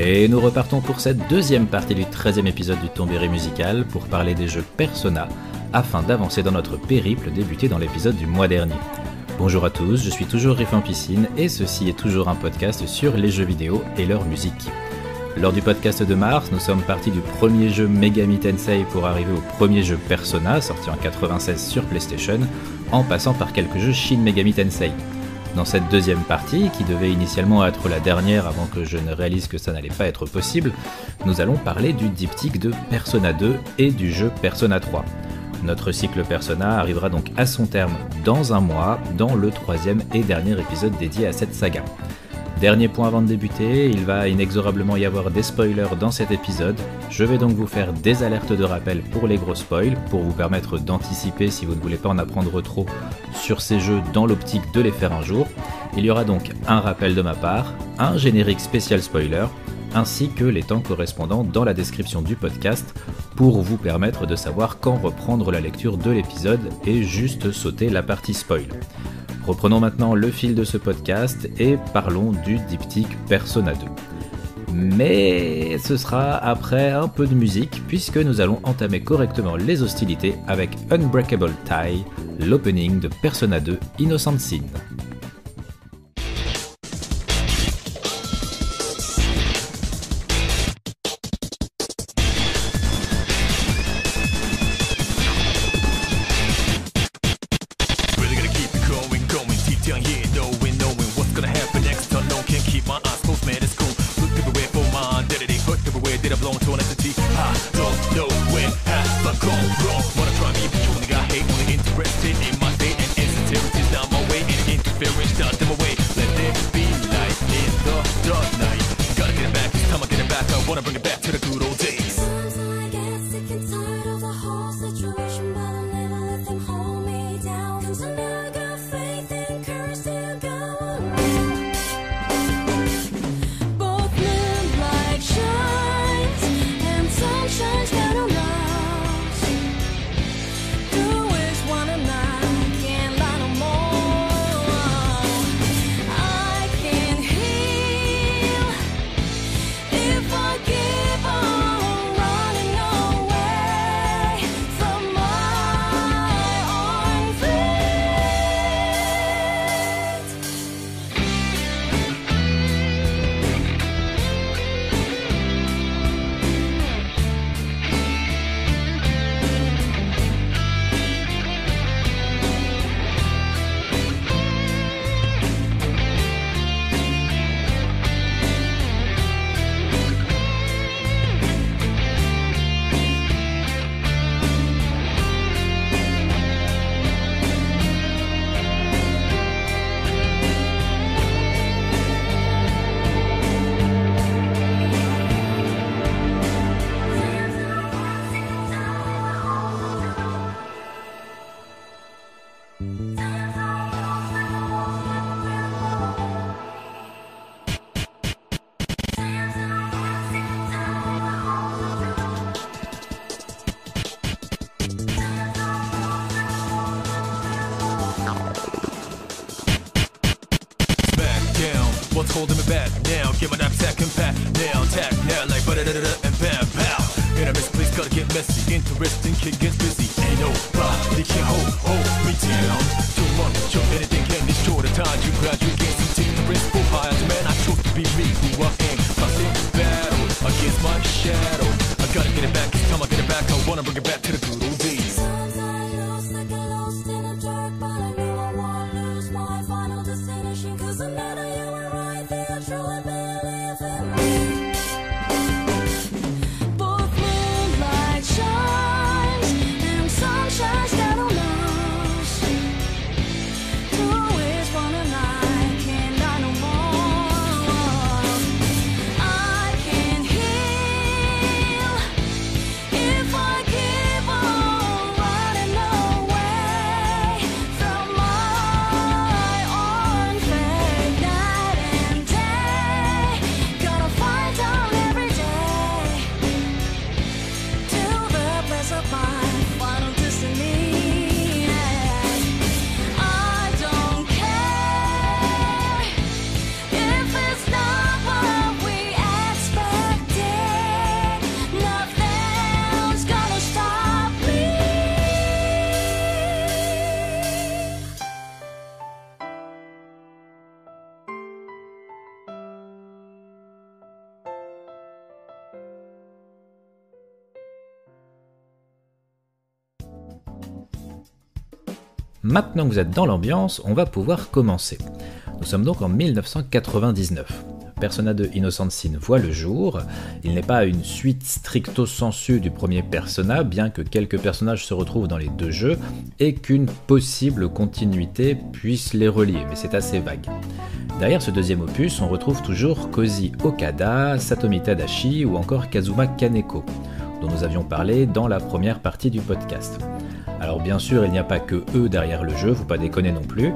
Et nous repartons pour cette deuxième partie du 13e épisode du Tombéry musical pour parler des jeux Persona afin d'avancer dans notre périple débuté dans l'épisode du mois dernier. Bonjour à tous, je suis toujours Riff en piscine et ceci est toujours un podcast sur les jeux vidéo et leur musique. Lors du podcast de mars, nous sommes partis du premier jeu Megami Tensei pour arriver au premier jeu Persona sorti en 96 sur PlayStation, en passant par quelques jeux Shin Megami Tensei. Dans cette deuxième partie, qui devait initialement être la dernière avant que je ne réalise que ça n'allait pas être possible, nous allons parler du diptyque de Persona 2 et du jeu Persona 3. Notre cycle Persona arrivera donc à son terme dans un mois, dans le troisième et dernier épisode dédié à cette saga. Dernier point avant de débuter, il va inexorablement y avoir des spoilers dans cet épisode. Je vais donc vous faire des alertes de rappel pour les gros spoils, pour vous permettre d'anticiper si vous ne voulez pas en apprendre trop sur ces jeux dans l'optique de les faire un jour. Il y aura donc un rappel de ma part, un générique spécial spoiler, ainsi que les temps correspondants dans la description du podcast pour vous permettre de savoir quand reprendre la lecture de l'épisode et juste sauter la partie spoil. Reprenons maintenant le fil de ce podcast et parlons du diptyque Persona 2. Mais ce sera après un peu de musique puisque nous allons entamer correctement les hostilités avec Unbreakable Tie, l'opening de Persona 2 Innocent Sin. Holding me Maintenant que vous êtes dans l'ambiance, on va pouvoir commencer. Nous sommes donc en 1999. Persona 2 Innocent Sin voit le jour. Il n'est pas une suite stricto sensu du premier Persona, bien que quelques personnages se retrouvent dans les deux jeux et qu'une possible continuité puisse les relier, mais c'est assez vague. Derrière ce deuxième opus, on retrouve toujours Koji Okada, Satomi Tadashi ou encore Kazuma Kaneko, dont nous avions parlé dans la première partie du podcast. Alors bien sûr, il n'y a pas que eux derrière le jeu, faut pas déconner non plus,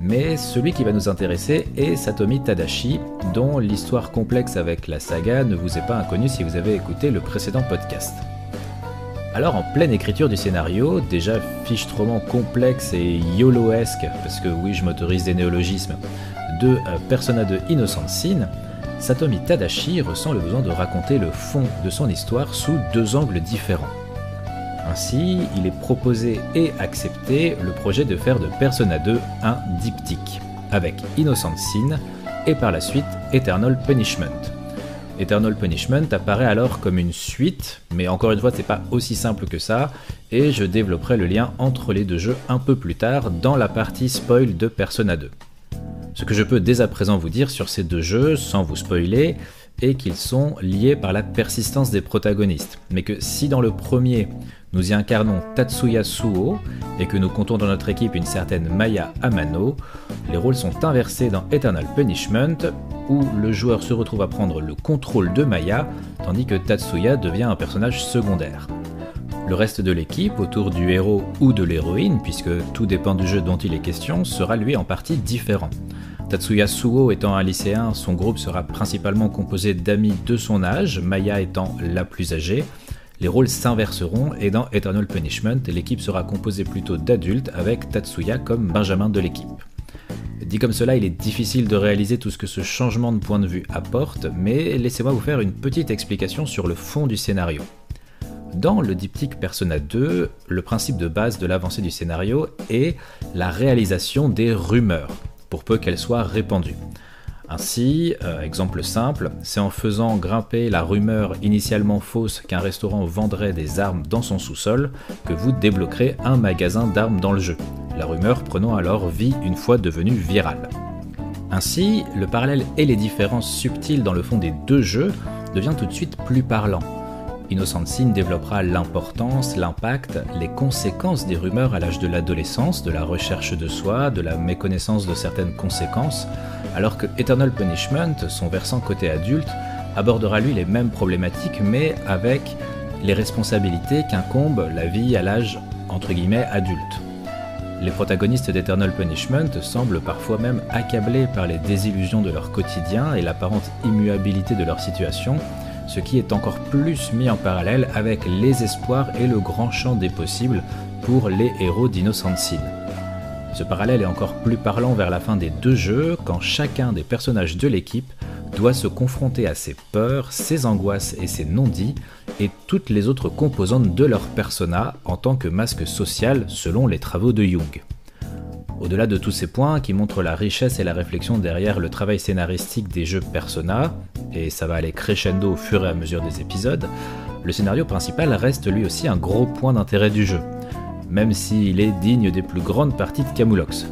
mais celui qui va nous intéresser est Satomi Tadashi, dont l'histoire complexe avec la saga ne vous est pas inconnue si vous avez écouté le précédent podcast. Alors en pleine écriture du scénario, déjà fichtrement complexe et YOLO-esque, parce que oui je m'autorise des néologismes, de euh, Persona de Innocent Sin, Satomi Tadashi ressent le besoin de raconter le fond de son histoire sous deux angles différents. Ainsi, il est proposé et accepté le projet de faire de Persona 2 un diptyque, avec Innocent Sin et par la suite Eternal Punishment. Eternal Punishment apparaît alors comme une suite, mais encore une fois, c'est pas aussi simple que ça, et je développerai le lien entre les deux jeux un peu plus tard dans la partie spoil de Persona 2. Ce que je peux dès à présent vous dire sur ces deux jeux, sans vous spoiler, est qu'ils sont liés par la persistance des protagonistes. Mais que si dans le premier, nous y incarnons Tatsuya Suo et que nous comptons dans notre équipe une certaine Maya Amano, les rôles sont inversés dans Eternal Punishment, où le joueur se retrouve à prendre le contrôle de Maya, tandis que Tatsuya devient un personnage secondaire. Le reste de l'équipe, autour du héros ou de l'héroïne, puisque tout dépend du jeu dont il est question, sera lui en partie différent. Tatsuya Suo étant un lycéen, son groupe sera principalement composé d'amis de son âge, Maya étant la plus âgée. Les rôles s'inverseront et dans Eternal Punishment, l'équipe sera composée plutôt d'adultes avec Tatsuya comme Benjamin de l'équipe. Dit comme cela, il est difficile de réaliser tout ce que ce changement de point de vue apporte, mais laissez-moi vous faire une petite explication sur le fond du scénario. Dans le diptyque Persona 2, le principe de base de l'avancée du scénario est la réalisation des rumeurs pour peu qu'elle soit répandue. Ainsi, euh, exemple simple, c'est en faisant grimper la rumeur initialement fausse qu'un restaurant vendrait des armes dans son sous-sol que vous débloquerez un magasin d'armes dans le jeu, la rumeur prenant alors vie une fois devenue virale. Ainsi, le parallèle et les différences subtiles dans le fond des deux jeux devient tout de suite plus parlant. Innocent Sin développera l'importance, l'impact, les conséquences des rumeurs à l'âge de l'adolescence, de la recherche de soi, de la méconnaissance de certaines conséquences, alors que Eternal Punishment, son versant côté adulte, abordera lui les mêmes problématiques mais avec les responsabilités qu'incombe la vie à l'âge entre guillemets adulte. Les protagonistes d'Eternal Punishment semblent parfois même accablés par les désillusions de leur quotidien et l'apparente immuabilité de leur situation, ce qui est encore plus mis en parallèle avec les espoirs et le grand champ des possibles pour les héros d'Innocent Sin. Ce parallèle est encore plus parlant vers la fin des deux jeux, quand chacun des personnages de l'équipe doit se confronter à ses peurs, ses angoisses et ses non-dits, et toutes les autres composantes de leur persona en tant que masque social selon les travaux de Jung. Au-delà de tous ces points qui montrent la richesse et la réflexion derrière le travail scénaristique des jeux Persona, et ça va aller crescendo au fur et à mesure des épisodes, le scénario principal reste lui aussi un gros point d'intérêt du jeu, même s'il est digne des plus grandes parties de Camulox.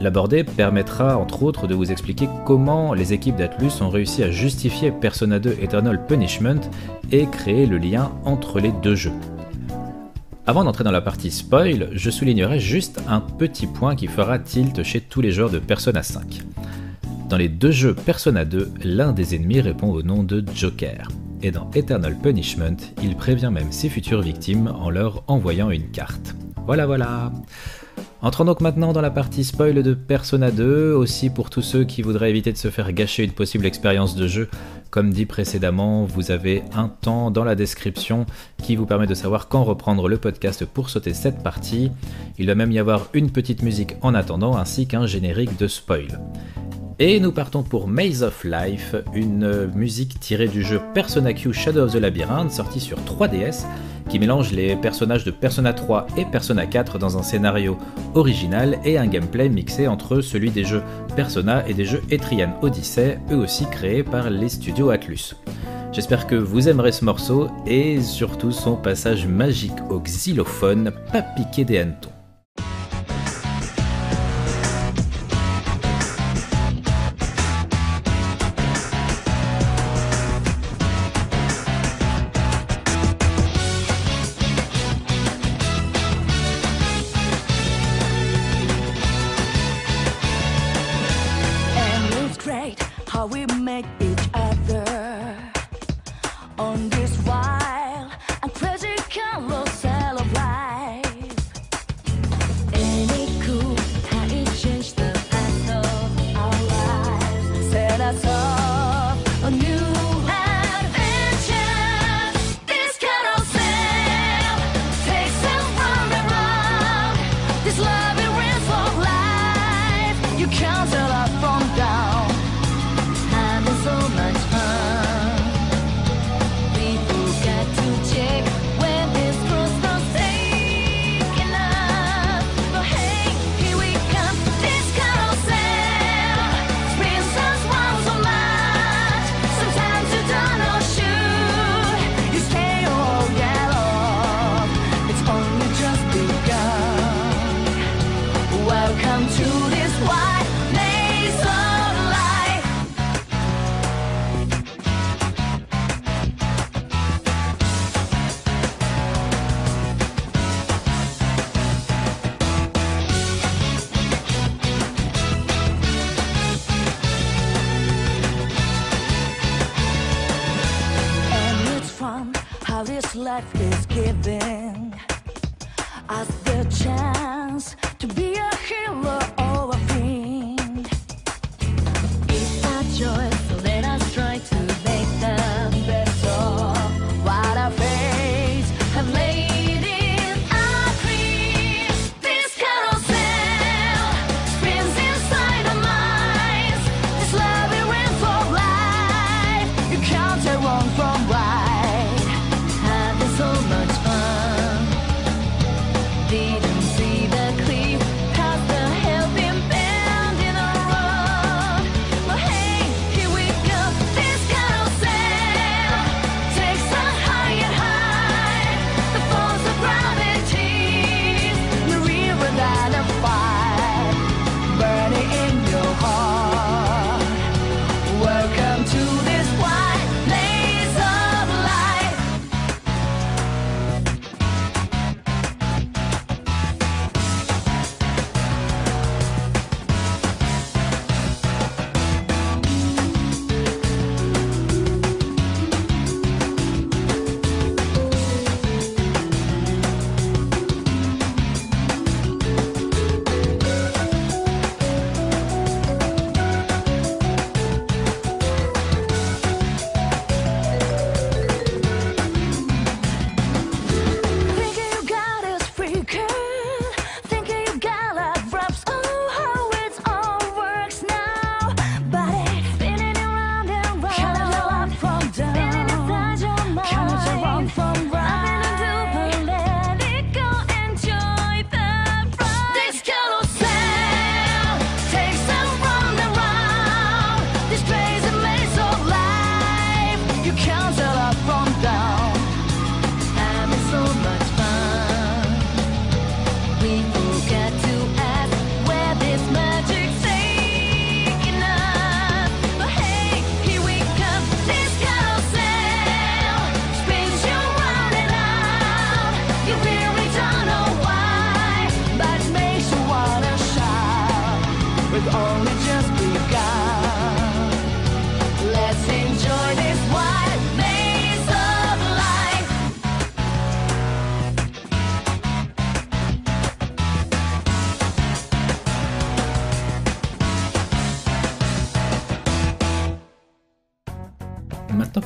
L'aborder permettra entre autres de vous expliquer comment les équipes d'Atlus ont réussi à justifier Persona 2 Eternal Punishment et créer le lien entre les deux jeux. Avant d'entrer dans la partie spoil, je soulignerai juste un petit point qui fera tilt chez tous les joueurs de Persona 5. Dans les deux jeux Persona 2, l'un des ennemis répond au nom de Joker, et dans Eternal Punishment, il prévient même ses futures victimes en leur envoyant une carte. Voilà voilà Entrons donc maintenant dans la partie spoil de Persona 2, aussi pour tous ceux qui voudraient éviter de se faire gâcher une possible expérience de jeu. Comme dit précédemment, vous avez un temps dans la description qui vous permet de savoir quand reprendre le podcast pour sauter cette partie. Il va même y avoir une petite musique en attendant ainsi qu'un générique de spoil. Et nous partons pour Maze of Life, une musique tirée du jeu Persona Q Shadow of the Labyrinth sorti sur 3DS qui mélange les personnages de Persona 3 et Persona 4 dans un scénario original et un gameplay mixé entre celui des jeux Persona et des jeux Etrian Odyssey, eux aussi créés par les studios Atlus. J'espère que vous aimerez ce morceau et surtout son passage magique au xylophone, pas piqué des hannetons.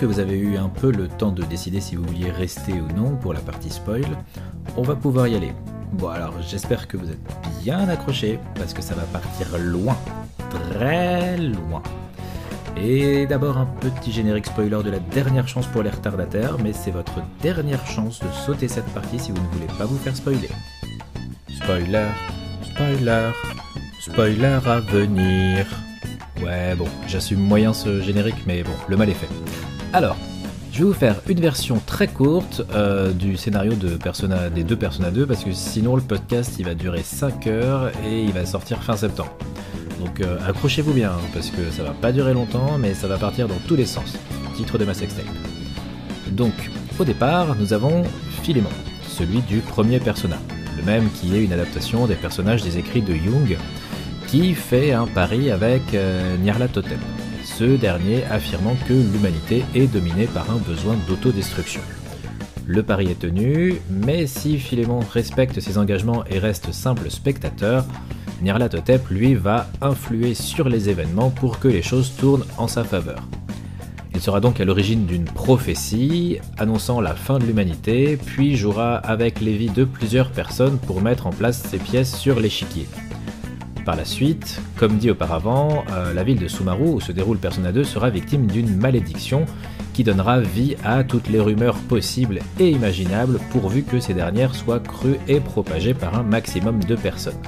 Que vous avez eu un peu le temps de décider si vous vouliez rester ou non pour la partie spoil, on va pouvoir y aller. Bon alors j'espère que vous êtes bien accrochés parce que ça va partir loin, très loin. Et d'abord un petit générique spoiler de la dernière chance pour les retardataires, mais c'est votre dernière chance de sauter cette partie si vous ne voulez pas vous faire spoiler. Spoiler, spoiler, spoiler à venir. Ouais bon, j'assume moyen ce générique, mais bon, le mal est fait. Alors, je vais vous faire une version très courte euh, du scénario des deux Persona 2 parce que sinon le podcast il va durer 5 heures et il va sortir fin septembre. Donc euh, accrochez-vous bien hein, parce que ça va pas durer longtemps mais ça va partir dans tous les sens. Titre de ma sextape. Donc au départ nous avons Philémon, celui du premier Persona, le même qui est une adaptation des personnages des écrits de Jung qui fait un pari avec euh, Nyarlathotep ce dernier affirmant que l'humanité est dominée par un besoin d'autodestruction. Le pari est tenu, mais si Philémon respecte ses engagements et reste simple spectateur, Nyarlathotep lui va influer sur les événements pour que les choses tournent en sa faveur. Il sera donc à l'origine d'une prophétie annonçant la fin de l'humanité, puis jouera avec les vies de plusieurs personnes pour mettre en place ses pièces sur l'échiquier. Par la suite, comme dit auparavant, euh, la ville de Sumaru où se déroule Persona 2 sera victime d'une malédiction qui donnera vie à toutes les rumeurs possibles et imaginables pourvu que ces dernières soient crues et propagées par un maximum de personnes.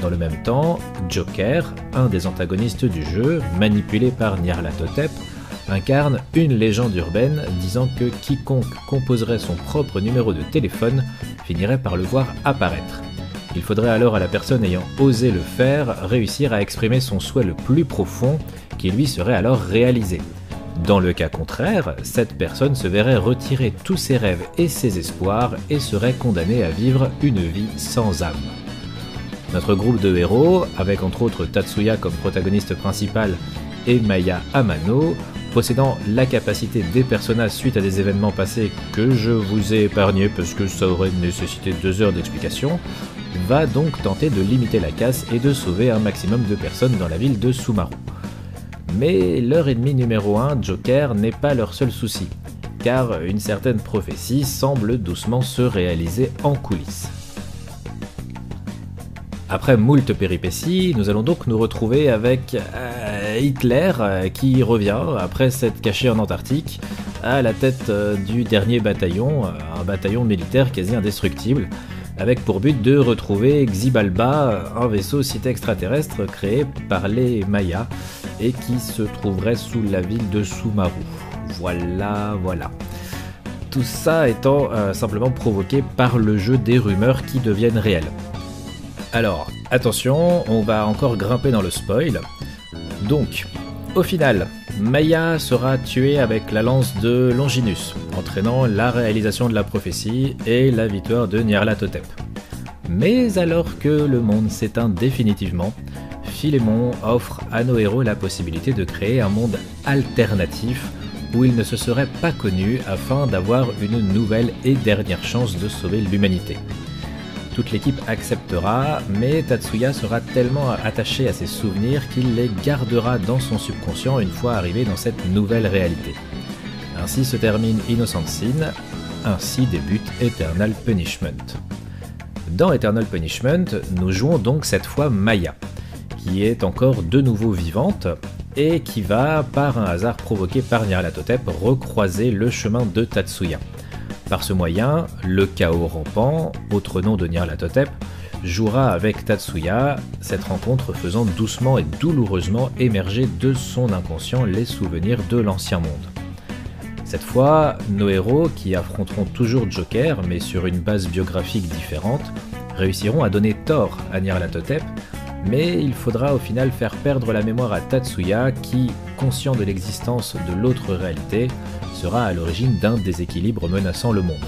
Dans le même temps, Joker, un des antagonistes du jeu, manipulé par Nyarlathotep, incarne une légende urbaine disant que quiconque composerait son propre numéro de téléphone finirait par le voir apparaître. Il faudrait alors à la personne ayant osé le faire réussir à exprimer son souhait le plus profond qui lui serait alors réalisé. Dans le cas contraire, cette personne se verrait retirer tous ses rêves et ses espoirs et serait condamnée à vivre une vie sans âme. Notre groupe de héros, avec entre autres Tatsuya comme protagoniste principal et Maya Amano, possédant la capacité des personnages suite à des événements passés que je vous ai épargnés parce que ça aurait nécessité deux heures d'explication, va donc tenter de limiter la casse et de sauver un maximum de personnes dans la ville de Sumaru. Mais leur ennemi numéro 1, Joker, n'est pas leur seul souci, car une certaine prophétie semble doucement se réaliser en coulisses. Après moult péripéties, nous allons donc nous retrouver avec euh, Hitler euh, qui revient après s'être caché en Antarctique à la tête euh, du dernier bataillon, un bataillon militaire quasi indestructible, avec pour but de retrouver Xibalba, un vaisseau cité extraterrestre créé par les Mayas et qui se trouverait sous la ville de Sumaru. Voilà, voilà. Tout ça étant simplement provoqué par le jeu des rumeurs qui deviennent réelles. Alors, attention, on va encore grimper dans le spoil. Donc, au final, Maya sera tuée avec la lance de Longinus, entraînant la réalisation de la prophétie et la victoire de Nyarlathotep. Mais alors que le monde s'éteint définitivement, Philémon offre à nos héros la possibilité de créer un monde alternatif où ils ne se seraient pas connus afin d'avoir une nouvelle et dernière chance de sauver l'humanité. Toute l'équipe acceptera, mais Tatsuya sera tellement attaché à ses souvenirs qu'il les gardera dans son subconscient une fois arrivé dans cette nouvelle réalité. Ainsi se termine Innocent Sin, ainsi débute Eternal Punishment. Dans Eternal Punishment, nous jouons donc cette fois Maya, qui est encore de nouveau vivante et qui va, par un hasard provoqué par Nyarlathotep, recroiser le chemin de Tatsuya. Par ce moyen, le chaos rampant, autre nom de Nyarlathotep, jouera avec Tatsuya, cette rencontre faisant doucement et douloureusement émerger de son inconscient les souvenirs de l'ancien monde. Cette fois, nos héros, qui affronteront toujours Joker, mais sur une base biographique différente, réussiront à donner tort à Nyarlathotep, mais il faudra au final faire perdre la mémoire à Tatsuya qui, conscient de l'existence de l'autre réalité, sera à l'origine d'un déséquilibre menaçant le monde.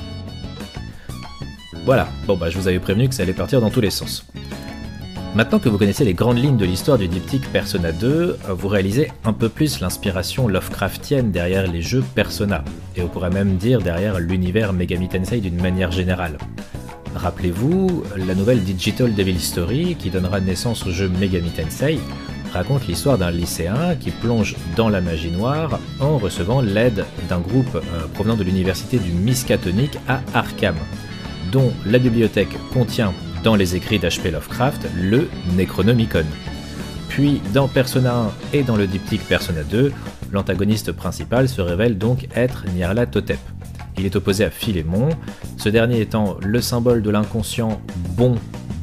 Voilà, bon bah je vous avais prévenu que ça allait partir dans tous les sens. Maintenant que vous connaissez les grandes lignes de l'histoire du diptyque Persona 2, vous réalisez un peu plus l'inspiration Lovecraftienne derrière les jeux Persona, et on pourrait même dire derrière l'univers Megami Tensei d'une manière générale. Rappelez-vous, la nouvelle Digital Devil Story, qui donnera naissance au jeu Megami Tensei, raconte l'histoire d'un lycéen qui plonge dans la magie noire en recevant l'aide d'un groupe euh, provenant de l'université du Miskatonic à Arkham, dont la bibliothèque contient dans les écrits d'H.P. Lovecraft le Necronomicon. Puis dans Persona 1 et dans le diptyque Persona 2, l'antagoniste principal se révèle donc être Nyarlathotep. Il est opposé à Philémon, ce dernier étant le symbole de l'inconscient bon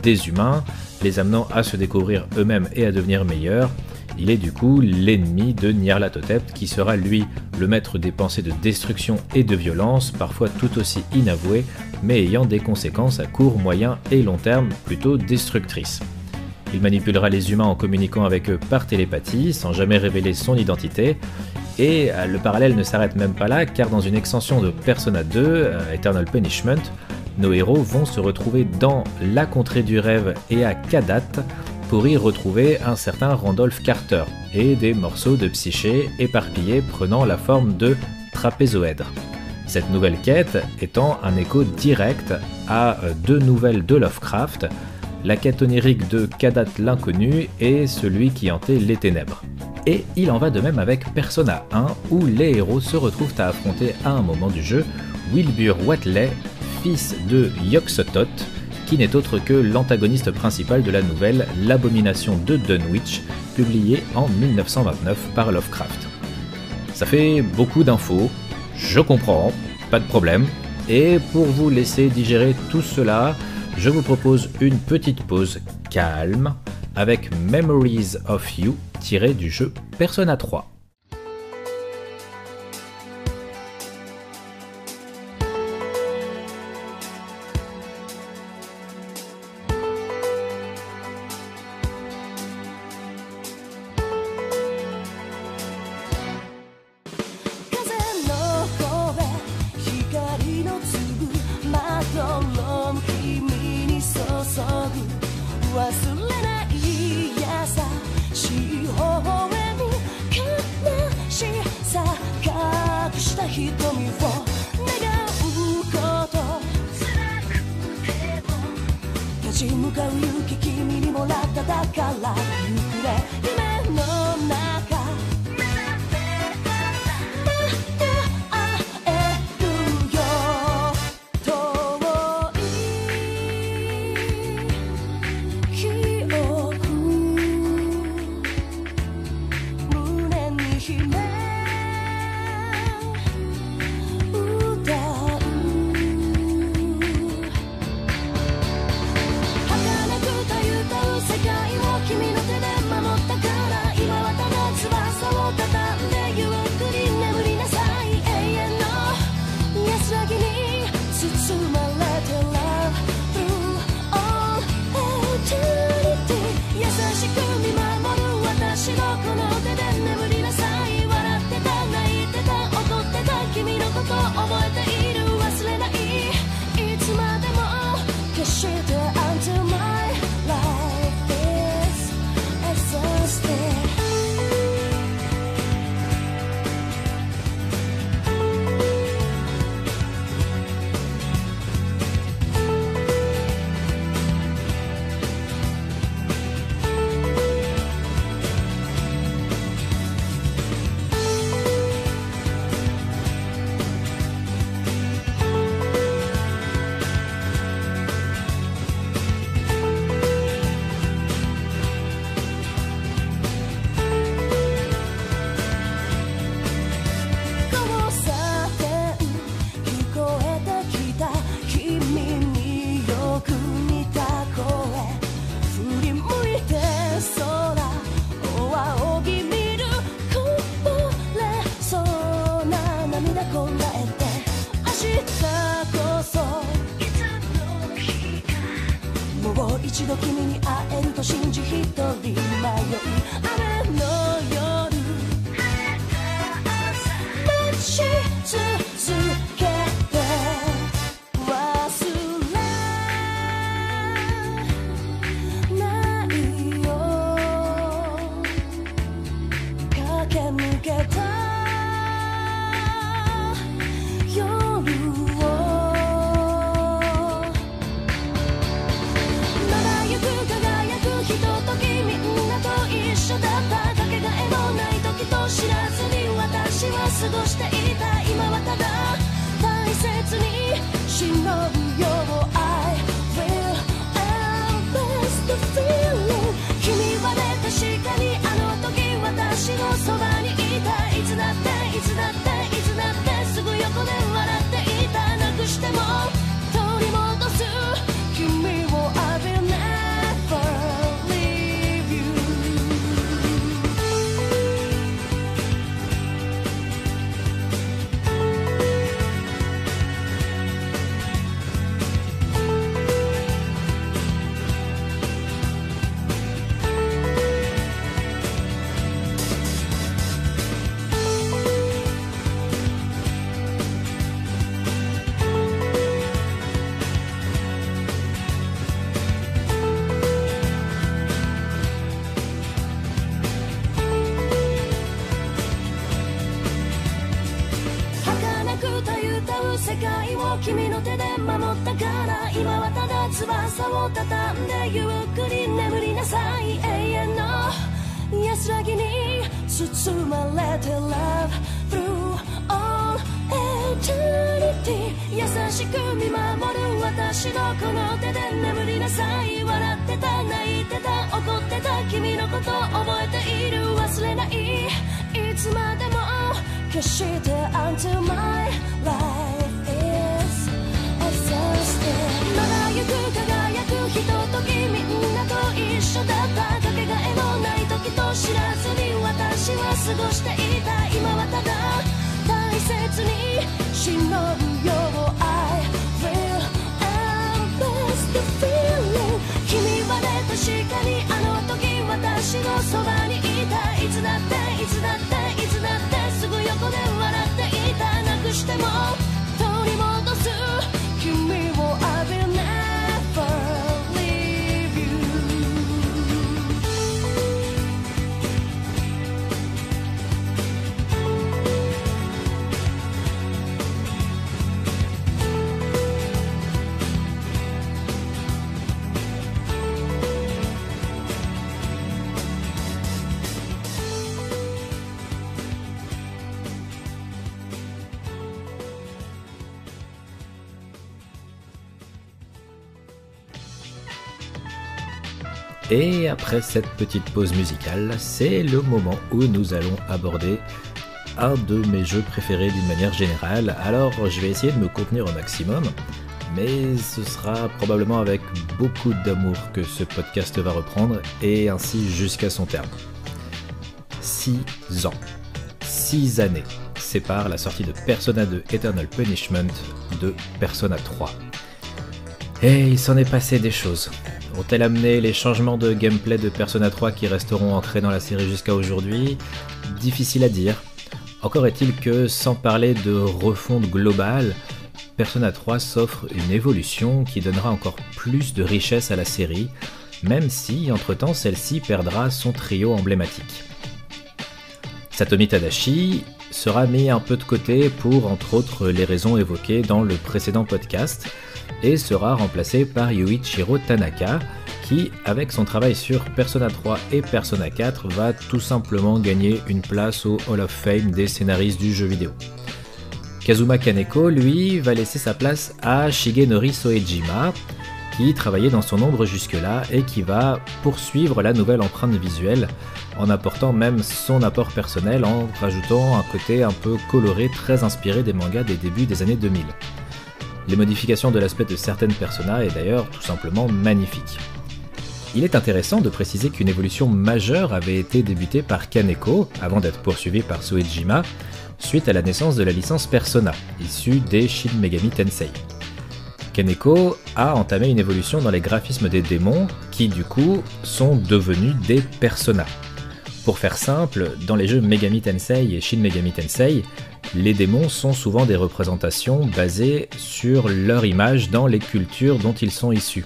des humains, les amenant à se découvrir eux-mêmes et à devenir meilleurs. Il est du coup l'ennemi de Nyarlathotep qui sera lui le maître des pensées de destruction et de violence, parfois tout aussi inavouées, mais ayant des conséquences à court, moyen et long terme plutôt destructrices. Il manipulera les humains en communiquant avec eux par télépathie, sans jamais révéler son identité, et euh, le parallèle ne s'arrête même pas là, car dans une extension de Persona 2, euh, Eternal Punishment, nos héros vont se retrouver dans la contrée du rêve et à Kadat pour y retrouver un certain Randolph Carter et des morceaux de psyché éparpillés prenant la forme de trapézoèdres. Cette nouvelle quête étant un écho direct à deux nouvelles de Lovecraft, la quête onirique de Kadat l'inconnu et celui qui hantait les ténèbres. Et il en va de même avec Persona 1 où les héros se retrouvent à affronter à un moment du jeu Wilbur Watley, fils de Yog-Sothoth, qui n'est autre que l'antagoniste principal de la nouvelle L'abomination de Dunwich, publiée en 1929 par Lovecraft. Ça fait beaucoup d'infos, je comprends, pas de problème, et pour vous laisser digérer tout cela, je vous propose une petite pause calme avec Memories of You tiré du jeu Persona 3. Vitória. 優しく見守る私のこの手で眠りなさい笑ってた泣いてた怒ってた君のこと覚えている忘れないいつまでも決して Until my life is exhausted まだ行く輝くひとときみんなと一緒だったかけがえのない時と知らずに私は過ごしていた今はただ切に忍ぶよ I will embrace the feeling 君はね確かに。あの時私のそばにいたいつだっていつだっていつだってすぐ横で笑っていたなくしても取り戻す Et après cette petite pause musicale, c'est le moment où nous allons aborder un de mes jeux préférés d'une manière générale. Alors je vais essayer de me contenir au maximum, mais ce sera probablement avec beaucoup d'amour que ce podcast va reprendre, et ainsi jusqu'à son terme. 6 ans, 6 années séparent la sortie de Persona 2 Eternal Punishment de Persona 3. Et il s'en est passé des choses. Ont-elles amené les changements de gameplay de Persona 3 qui resteront ancrés dans la série jusqu'à aujourd'hui Difficile à dire. Encore est-il que, sans parler de refonte globale, Persona 3 s'offre une évolution qui donnera encore plus de richesse à la série, même si, entre-temps, celle-ci perdra son trio emblématique. Satomi Tadashi sera mis un peu de côté pour, entre autres, les raisons évoquées dans le précédent podcast, et sera remplacé par Yuichiro Tanaka, qui, avec son travail sur Persona 3 et Persona 4, va tout simplement gagner une place au Hall of Fame des scénaristes du jeu vidéo. Kazuma Kaneko, lui, va laisser sa place à Shigenori Soejima, qui travaillait dans son ombre jusque-là et qui va poursuivre la nouvelle empreinte visuelle en apportant même son apport personnel en rajoutant un côté un peu coloré très inspiré des mangas des débuts des années 2000. Les modifications de l'aspect de certaines personas est d'ailleurs tout simplement magnifique. Il est intéressant de préciser qu'une évolution majeure avait été débutée par Kaneko avant d'être poursuivie par Soejima suite à la naissance de la licence Persona, issue des Shin Megami Tensei. Kaneko a entamé une évolution dans les graphismes des démons qui du coup sont devenus des personas. Pour faire simple, dans les jeux Megami Tensei et Shin Megami Tensei, les démons sont souvent des représentations basées sur leur image dans les cultures dont ils sont issus.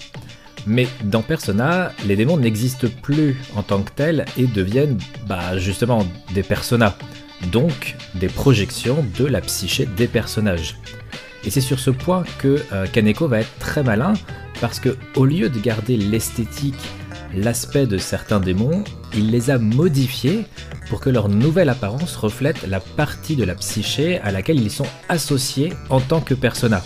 Mais dans Persona, les démons n'existent plus en tant que tels et deviennent bah, justement des personas, donc des projections de la psyché des personnages. Et c'est sur ce point que euh, Kaneko va être très malin, parce que au lieu de garder l'esthétique, l'aspect de certains démons, il les a modifiés pour que leur nouvelle apparence reflète la partie de la psyché à laquelle ils sont associés en tant que persona.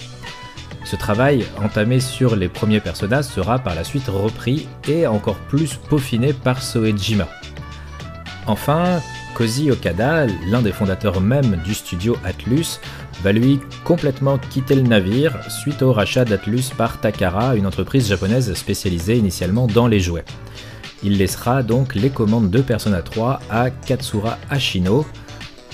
Ce travail, entamé sur les premiers personnages, sera par la suite repris et encore plus peaufiné par Soejima. Enfin, Koji Okada, l'un des fondateurs même du studio Atlus, va lui complètement quitter le navire suite au rachat d'Atlus par Takara, une entreprise japonaise spécialisée initialement dans les jouets. Il laissera donc les commandes de Persona 3 à Katsura Ashino,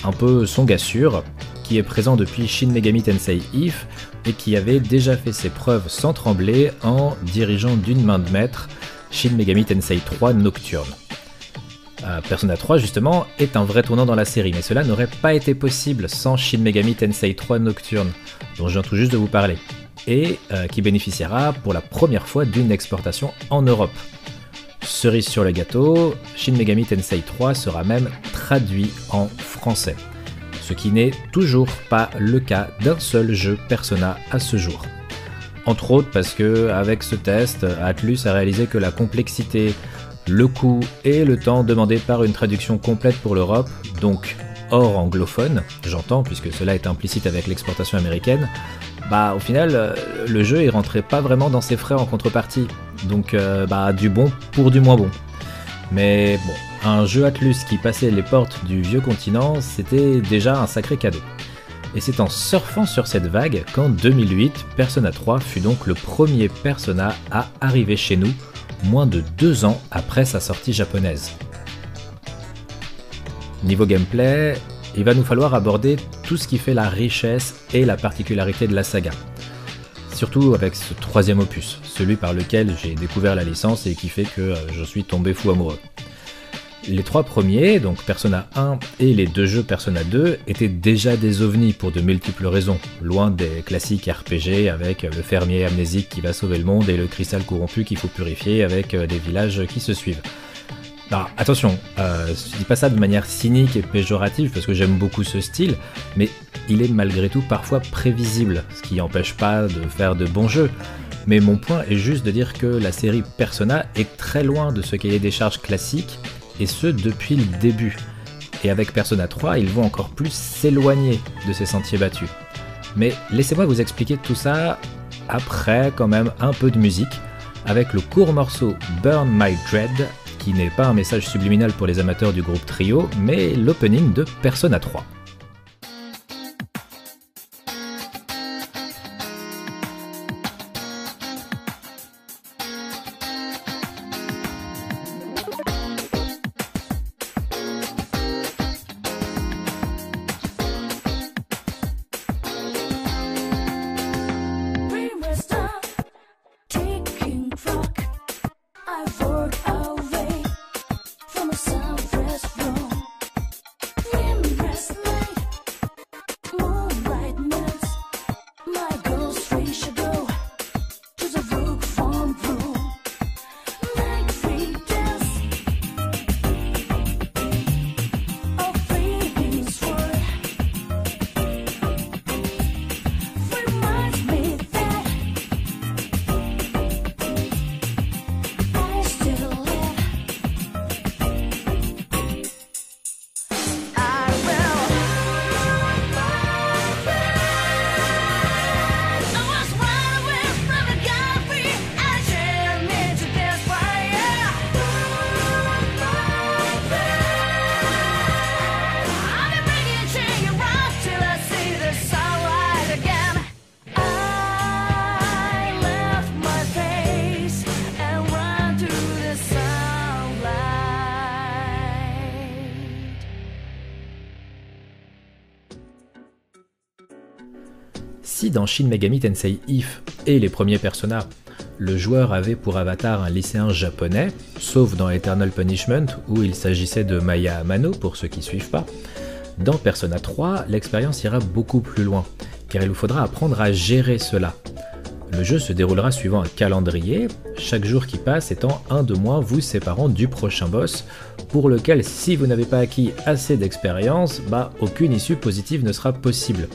un peu son gars sûr, qui est présent depuis Shin Megami Tensei If et qui avait déjà fait ses preuves sans trembler en dirigeant d'une main de maître Shin Megami Tensei 3 Nocturne. Euh, Persona 3 justement est un vrai tournant dans la série, mais cela n'aurait pas été possible sans Shin Megami Tensei 3 Nocturne, dont je viens tout juste de vous parler, et euh, qui bénéficiera pour la première fois d'une exportation en Europe. Cerise sur le gâteau, Shin Megami Tensei 3 sera même traduit en français. ce qui n'est toujours pas le cas d'un seul jeu Persona à ce jour. Entre autres parce que avec ce test, Atlus a réalisé que la complexité, le coût et le temps demandés par une traduction complète pour l'Europe, donc hors anglophone, j'entends puisque cela est implicite avec l'exportation américaine, bah au final euh, le jeu il rentrait pas vraiment dans ses frais en contrepartie. Donc euh, bah du bon pour du moins bon. Mais bon, un jeu Atlus qui passait les portes du vieux continent, c'était déjà un sacré cadeau. Et c'est en surfant sur cette vague qu'en 2008, Persona 3 fut donc le premier Persona à arriver chez nous, moins de deux ans après sa sortie japonaise. Niveau gameplay, il va nous falloir aborder tout ce qui fait la richesse et la particularité de la saga. Surtout avec ce troisième opus, celui par lequel j'ai découvert la licence et qui fait que euh, je suis tombé fou amoureux. Les trois premiers, donc Persona 1 et les deux jeux Persona 2, étaient déjà des ovnis pour de multiples raisons, loin des classiques RPG avec le fermier amnésique qui va sauver le monde et le cristal corrompu qu'il faut purifier avec euh, des villages qui se suivent. Alors, attention, euh, je dis pas ça de manière cynique et péjorative parce que j'aime beaucoup ce style, mais il est malgré tout parfois prévisible, ce qui n'empêche pas de faire de bons jeux. Mais mon point est juste de dire que la série Persona est très loin de ce qu'est des charges classiques, et ce depuis le début. Et avec Persona 3, ils vont encore plus s'éloigner de ces sentiers battus. Mais laissez-moi vous expliquer tout ça après quand même un peu de musique, avec le court morceau Burn My Dread qui n'est pas un message subliminal pour les amateurs du groupe Trio, mais l'opening de Persona 3. Dans Shin Megami Tensei If et les premiers Persona, le joueur avait pour avatar un lycéen japonais, sauf dans Eternal Punishment où il s'agissait de Maya Amano pour ceux qui suivent pas, dans Persona 3, l'expérience ira beaucoup plus loin, car il vous faudra apprendre à gérer cela. Le jeu se déroulera suivant un calendrier, chaque jour qui passe étant un de moins vous séparant du prochain boss, pour lequel si vous n'avez pas acquis assez d'expérience, bah aucune issue positive ne sera possible.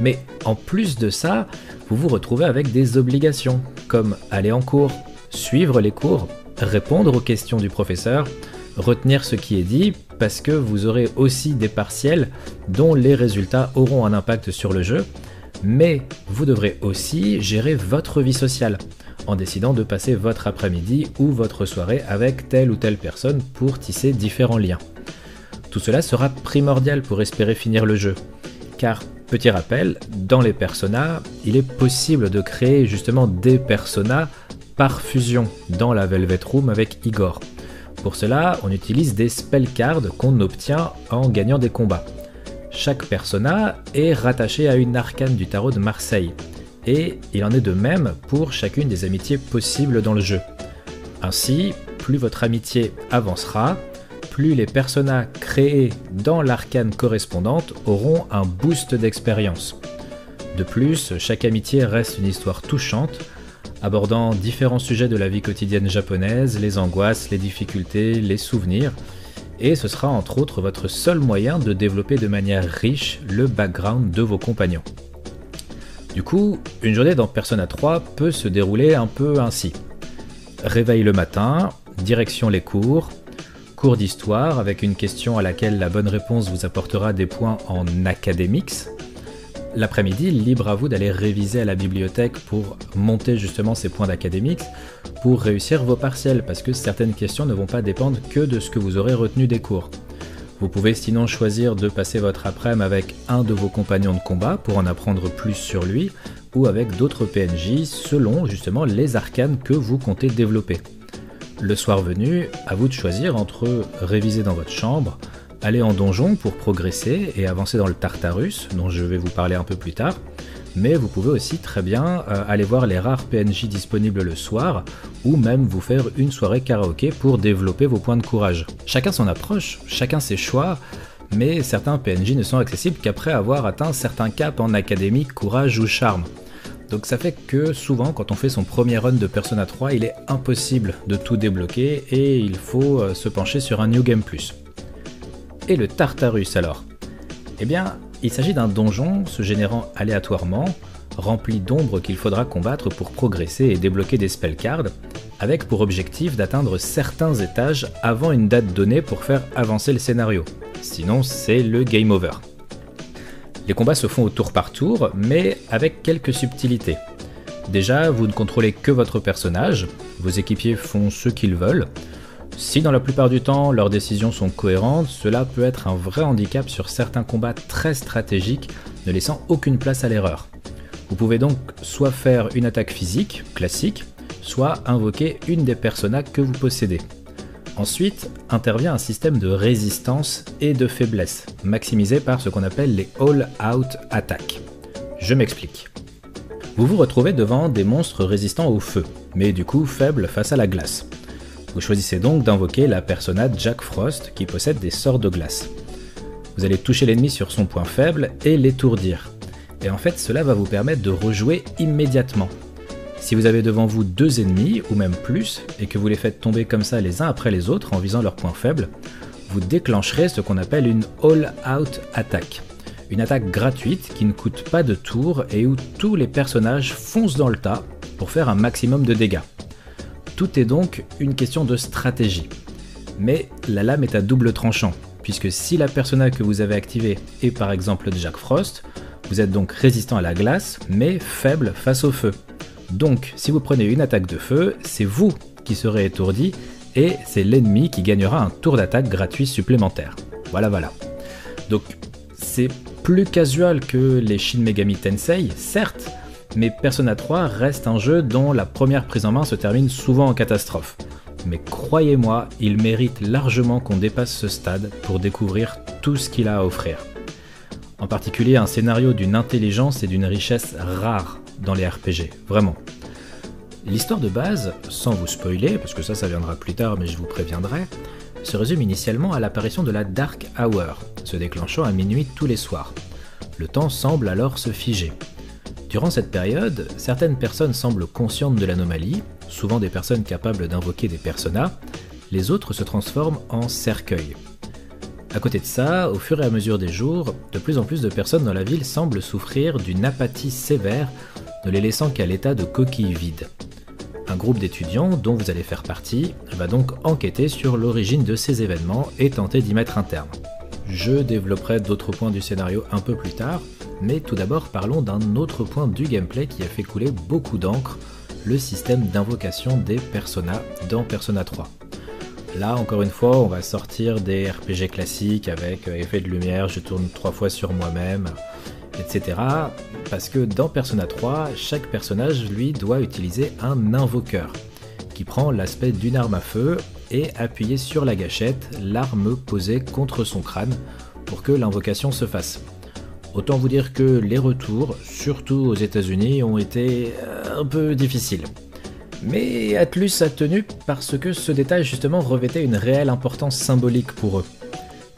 Mais en plus de ça, vous vous retrouvez avec des obligations, comme aller en cours, suivre les cours, répondre aux questions du professeur, retenir ce qui est dit, parce que vous aurez aussi des partiels dont les résultats auront un impact sur le jeu, mais vous devrez aussi gérer votre vie sociale, en décidant de passer votre après-midi ou votre soirée avec telle ou telle personne pour tisser différents liens. Tout cela sera primordial pour espérer finir le jeu, car Petit rappel, dans les personas, il est possible de créer justement des personas par fusion dans la Velvet Room avec Igor. Pour cela, on utilise des spell cards qu'on obtient en gagnant des combats. Chaque persona est rattaché à une arcane du tarot de Marseille, et il en est de même pour chacune des amitiés possibles dans le jeu. Ainsi, plus votre amitié avancera, plus les personnages créés dans l'arcane correspondante auront un boost d'expérience. De plus, chaque amitié reste une histoire touchante, abordant différents sujets de la vie quotidienne japonaise, les angoisses, les difficultés, les souvenirs, et ce sera entre autres votre seul moyen de développer de manière riche le background de vos compagnons. Du coup, une journée dans Persona 3 peut se dérouler un peu ainsi. Réveil le matin, direction les cours, cours d'histoire avec une question à laquelle la bonne réponse vous apportera des points en academics. L'après-midi, libre à vous d'aller réviser à la bibliothèque pour monter justement ces points d'académics pour réussir vos partiels parce que certaines questions ne vont pas dépendre que de ce que vous aurez retenu des cours. Vous pouvez sinon choisir de passer votre après-midi avec un de vos compagnons de combat pour en apprendre plus sur lui ou avec d'autres PNJ selon justement les arcanes que vous comptez développer. Le soir venu, à vous de choisir entre réviser dans votre chambre, aller en donjon pour progresser et avancer dans le Tartarus, dont je vais vous parler un peu plus tard, mais vous pouvez aussi très bien euh, aller voir les rares PNJ disponibles le soir, ou même vous faire une soirée karaoké pour développer vos points de courage. Chacun son approche, chacun ses choix, mais certains PNJ ne sont accessibles qu'après avoir atteint certains caps en académique, courage ou charme. Donc ça fait que souvent quand on fait son premier run de Persona 3, il est impossible de tout débloquer et il faut euh, se pencher sur un New Game Plus. Et le Tartarus alors? Eh bien, il s'agit d'un donjon se générant aléatoirement, rempli d'ombres qu'il faudra combattre pour progresser et débloquer des spellcards, avec pour objectif d'atteindre certains étages avant une date donnée pour faire avancer le scénario. Sinon, c'est le game over. Les combats se font au tour par tour, mais avec quelques subtilités. Déjà, vous ne contrôlez que votre personnage, vos équipiers font ce qu'ils veulent. Si dans la plupart du temps leurs décisions sont cohérentes, cela peut être un vrai handicap sur certains combats très stratégiques, ne laissant aucune place à l'erreur. Vous pouvez donc soit faire une attaque physique, classique, soit invoquer une des personas que vous possédez. Ensuite, intervient un système de résistance et de faiblesse, maximisé par ce qu'on appelle les all-out attaques. Je m'explique. Vous vous retrouvez devant des monstres résistants au feu, mais du coup faibles face à la glace. Vous choisissez donc d'invoquer la persona Jack Frost qui possède des sorts de glace. Vous allez toucher l'ennemi sur son point faible et l'étourdir. Et en fait, cela va vous permettre de rejouer immédiatement, si vous avez devant vous deux ennemis, ou même plus, et que vous les faites tomber comme ça les uns après les autres en visant leurs points faibles, vous déclencherez ce qu'on appelle une all-out attaque. Une attaque gratuite qui ne coûte pas de tour et où tous les personnages foncent dans le tas pour faire un maximum de dégâts. Tout est donc une question de stratégie. Mais la lame est à double tranchant, puisque si la persona que vous avez activée est par exemple Jack Frost, vous êtes donc résistant à la glace, mais faible face au feu. Donc, si vous prenez une attaque de feu, c'est vous qui serez étourdi et c'est l'ennemi qui gagnera un tour d'attaque gratuit supplémentaire. Voilà, voilà. Donc, c'est plus casual que les Shin Megami Tensei, certes, mais Persona 3 reste un jeu dont la première prise en main se termine souvent en catastrophe. Mais croyez-moi, il mérite largement qu'on dépasse ce stade pour découvrir tout ce qu'il a à offrir. En particulier un scénario d'une intelligence et d'une richesse rares dans les RPG, vraiment. L'histoire de base, sans vous spoiler, parce que ça ça viendra plus tard mais je vous préviendrai, se résume initialement à l'apparition de la Dark Hour, se déclenchant à minuit tous les soirs. Le temps semble alors se figer. Durant cette période, certaines personnes semblent conscientes de l'anomalie, souvent des personnes capables d'invoquer des personas, les autres se transforment en cercueils. À côté de ça, au fur et à mesure des jours, de plus en plus de personnes dans la ville semblent souffrir d'une apathie sévère ne les laissant qu'à l'état de coquille vide. Un groupe d'étudiants, dont vous allez faire partie, va donc enquêter sur l'origine de ces événements et tenter d'y mettre un terme. Je développerai d'autres points du scénario un peu plus tard, mais tout d'abord parlons d'un autre point du gameplay qui a fait couler beaucoup d'encre, le système d'invocation des personas dans Persona 3. Là, encore une fois, on va sortir des RPG classiques avec effet de lumière, je tourne trois fois sur moi-même, etc. Parce que dans Persona 3, chaque personnage, lui, doit utiliser un invoqueur, qui prend l'aspect d'une arme à feu et appuyer sur la gâchette, l'arme posée contre son crâne, pour que l'invocation se fasse. Autant vous dire que les retours, surtout aux États-Unis, ont été euh, un peu difficiles. Mais Atlus a tenu parce que ce détail justement revêtait une réelle importance symbolique pour eux.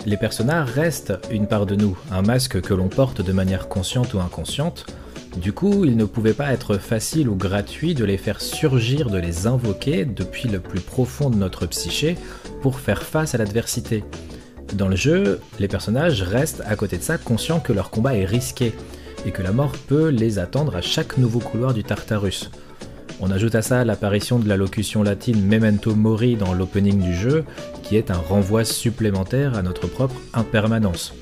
Les personnages restent une part de nous, un masque que l'on porte de manière consciente ou inconsciente. Du coup, il ne pouvait pas être facile ou gratuit de les faire surgir, de les invoquer depuis le plus profond de notre psyché pour faire face à l'adversité. Dans le jeu, les personnages restent à côté de ça conscients que leur combat est risqué et que la mort peut les attendre à chaque nouveau couloir du Tartarus. On ajoute à ça l'apparition de la locution latine Memento Mori dans l'opening du jeu, qui est un renvoi supplémentaire à notre propre impermanence.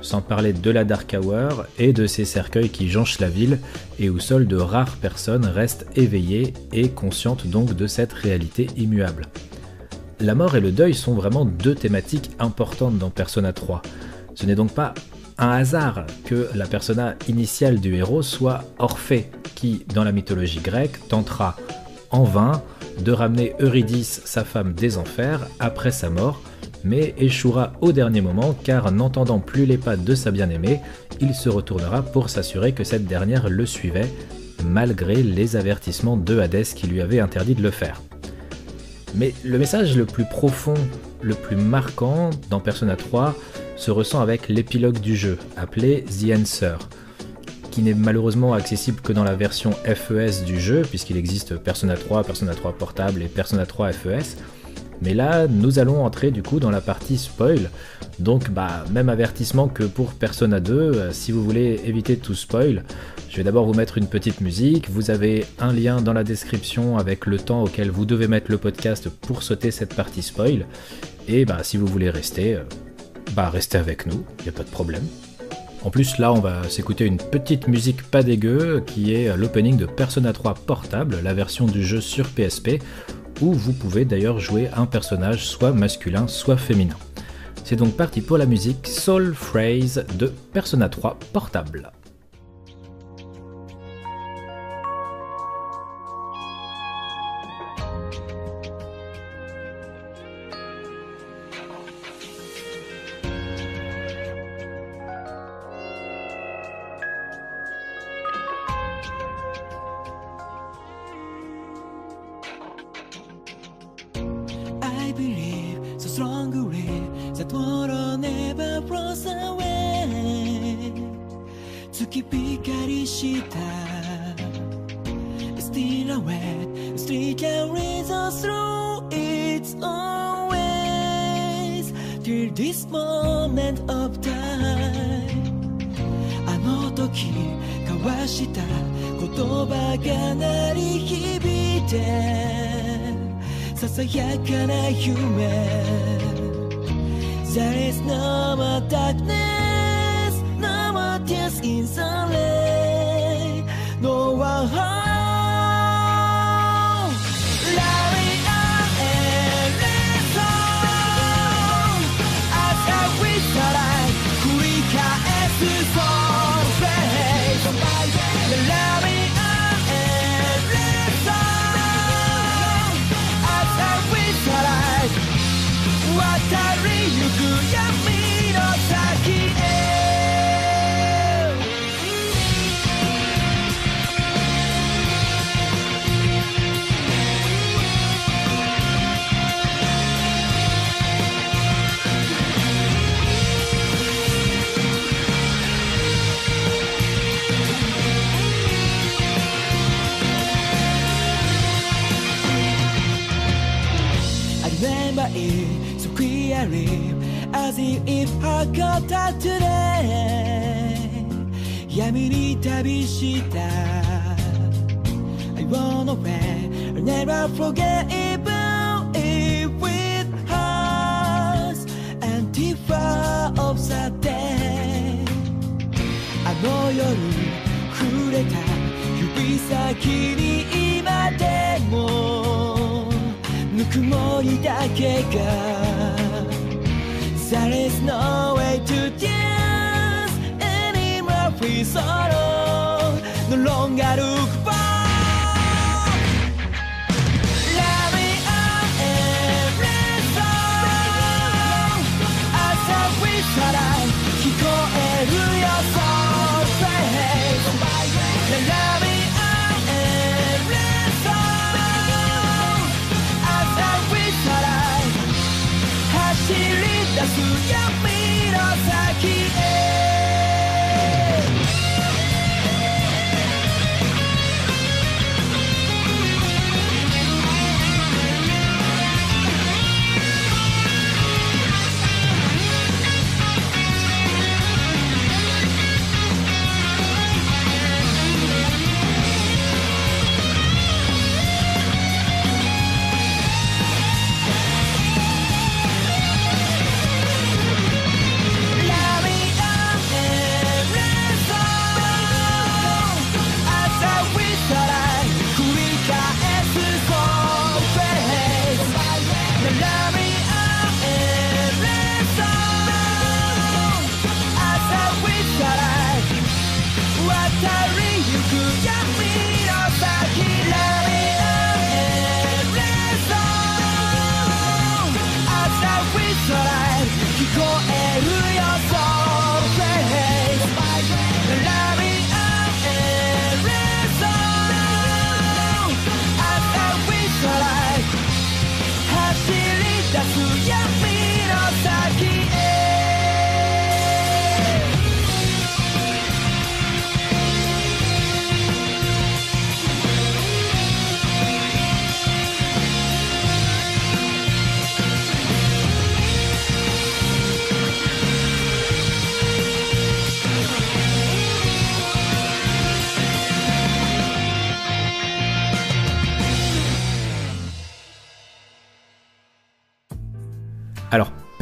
Sans parler de la Dark Hour et de ces cercueils qui jonchent la ville et où seules de rares personnes restent éveillées et conscientes donc de cette réalité immuable. La mort et le deuil sont vraiment deux thématiques importantes dans Persona 3. Ce n'est donc pas un hasard que la persona initiale du héros soit Orphée, qui, dans la mythologie grecque, tentera en vain de ramener Eurydice, sa femme des enfers, après sa mort, mais échouera au dernier moment car n'entendant plus les pas de sa bien-aimée, il se retournera pour s'assurer que cette dernière le suivait, malgré les avertissements de Hadès qui lui avaient interdit de le faire. Mais le message le plus profond, le plus marquant dans Persona 3 se ressent avec l'épilogue du jeu, appelé The Answer, qui n'est malheureusement accessible que dans la version FES du jeu, puisqu'il existe Persona 3, Persona 3 Portable et Persona 3 FES. Mais là, nous allons entrer du coup dans la partie spoil. Donc, bah, même avertissement que pour Persona 2, euh, si vous voulez éviter tout spoil, je vais d'abord vous mettre une petite musique. Vous avez un lien dans la description avec le temps auquel vous devez mettre le podcast pour sauter cette partie spoil. Et bah, si vous voulez rester, euh, bah, restez avec nous, il n'y a pas de problème. En plus, là, on va s'écouter une petite musique pas dégueu qui est l'opening de Persona 3 Portable, la version du jeu sur PSP, où vous pouvez d'ailleurs jouer un personnage soit masculin, soit féminin. C'est donc parti pour la musique Soul Phrase de Persona 3 Portable. Tomorrow never flows away 月光した Still away Still carries us through its own ways Till this moment of time あの時交わした言葉が鳴り響いてささやかな夢 There is no more darkness No more tears in the rain No one as if I got that today 闇に旅した I run away I'll never forget even if with us Antifa of the day あの夜触れた指先に今でもぬくもりだけが There is no way to dance anymore free sorrow. No longer look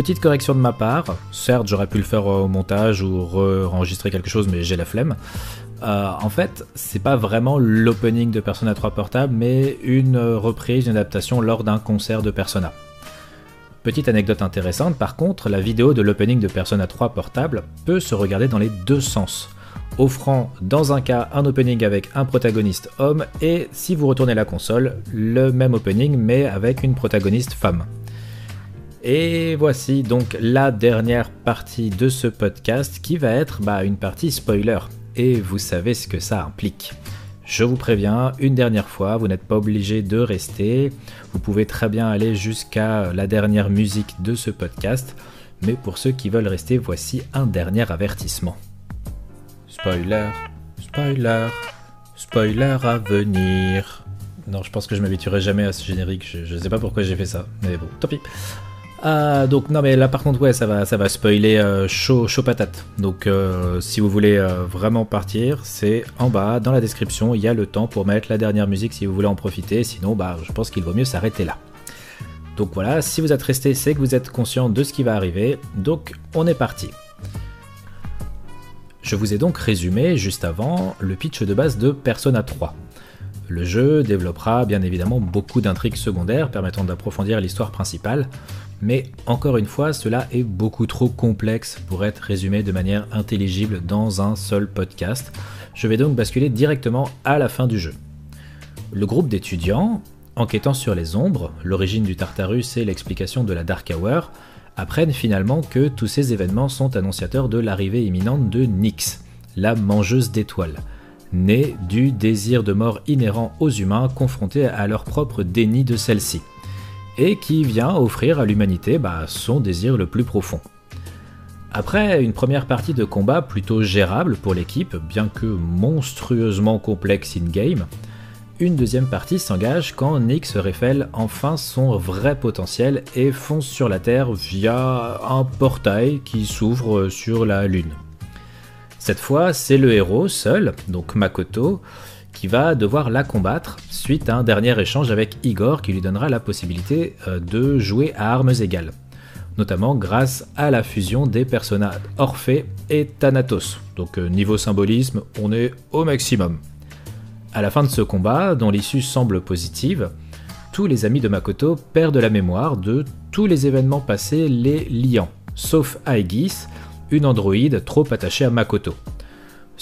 petite correction de ma part, certes j'aurais pu le faire au montage ou enregistrer quelque chose, mais j'ai la flemme. Euh, en fait, c'est pas vraiment l'opening de Persona 3 Portable, mais une reprise, une adaptation lors d'un concert de Persona. Petite anecdote intéressante, par contre, la vidéo de l'opening de Persona 3 Portable peut se regarder dans les deux sens, offrant dans un cas un opening avec un protagoniste homme et si vous retournez la console, le même opening mais avec une protagoniste femme. Et voici donc la dernière partie de ce podcast qui va être bah, une partie spoiler. Et vous savez ce que ça implique. Je vous préviens, une dernière fois, vous n'êtes pas obligé de rester. Vous pouvez très bien aller jusqu'à la dernière musique de ce podcast. Mais pour ceux qui veulent rester, voici un dernier avertissement. Spoiler, spoiler, spoiler à venir. Non, je pense que je m'habituerai jamais à ce générique. Je, ne sais pas pourquoi j'ai fait ça, mais bon, tant pis. Euh, donc non mais là par contre ouais ça va ça va spoiler euh, chaud, chaud patate. Donc euh, si vous voulez vraiment partir, c'est en bas dans la description, il y a le temps pour mettre la dernière musique si vous voulez en profiter, sinon bah je pense qu'il vaut mieux s'arrêter là. Donc voilà, si vous êtes resté, c'est que vous êtes conscient de ce qui va arriver. Donc on est parti. Je vous ai donc résumé juste avant le pitch de base de Persona 3. Le jeu développera bien évidemment beaucoup d'intrigues secondaires permettant d'approfondir l'histoire principale, mais encore une fois, cela est beaucoup trop complexe pour être résumé de manière intelligible dans un seul podcast. Je vais donc basculer directement à la fin du jeu. Le groupe d'étudiants, enquêtant sur les ombres, l'origine du Tartarus et l'explication de la Dark Hour, apprennent finalement que tous ces événements sont annonciateurs de l'arrivée imminente de Nyx, la mangeuse d'étoiles, née du désir de mort inhérent aux humains confrontés à leur propre déni de celle-ci et qui vient offrir à l'humanité bah, son désir le plus profond. Après une première partie de combat plutôt gérable pour l'équipe, bien que monstrueusement complexe in-game, une deuxième partie s'engage quand Nick se révèle enfin son vrai potentiel et fonce sur la Terre via un portail qui s'ouvre sur la Lune. Cette fois, c'est le héros seul, donc Makoto, qui va devoir la combattre suite à un dernier échange avec Igor qui lui donnera la possibilité euh, de jouer à armes égales, notamment grâce à la fusion des personnages Orphée et Thanatos. Donc euh, niveau symbolisme, on est au maximum. À la fin de ce combat, dont l'issue semble positive, tous les amis de Makoto perdent la mémoire de tous les événements passés les liant, sauf Aegis, une androïde trop attachée à Makoto.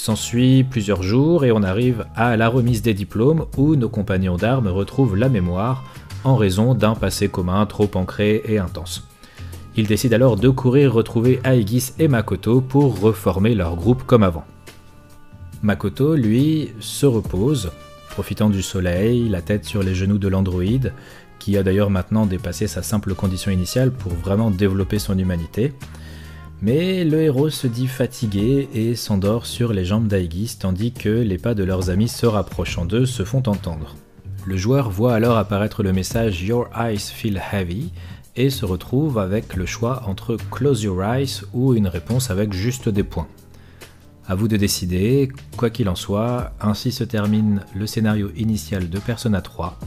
S'ensuit plusieurs jours et on arrive à la remise des diplômes où nos compagnons d'armes retrouvent la mémoire en raison d'un passé commun trop ancré et intense. Ils décident alors de courir retrouver Aegis et Makoto pour reformer leur groupe comme avant. Makoto, lui, se repose, profitant du soleil, la tête sur les genoux de l'androïde, qui a d'ailleurs maintenant dépassé sa simple condition initiale pour vraiment développer son humanité. Mais le héros se dit fatigué et s'endort sur les jambes d'Aegis tandis que les pas de leurs amis se rapprochant d'eux se font entendre. Le joueur voit alors apparaître le message Your eyes feel heavy et se retrouve avec le choix entre Close your eyes ou une réponse avec juste des points. A vous de décider, quoi qu'il en soit, ainsi se termine le scénario initial de Persona 3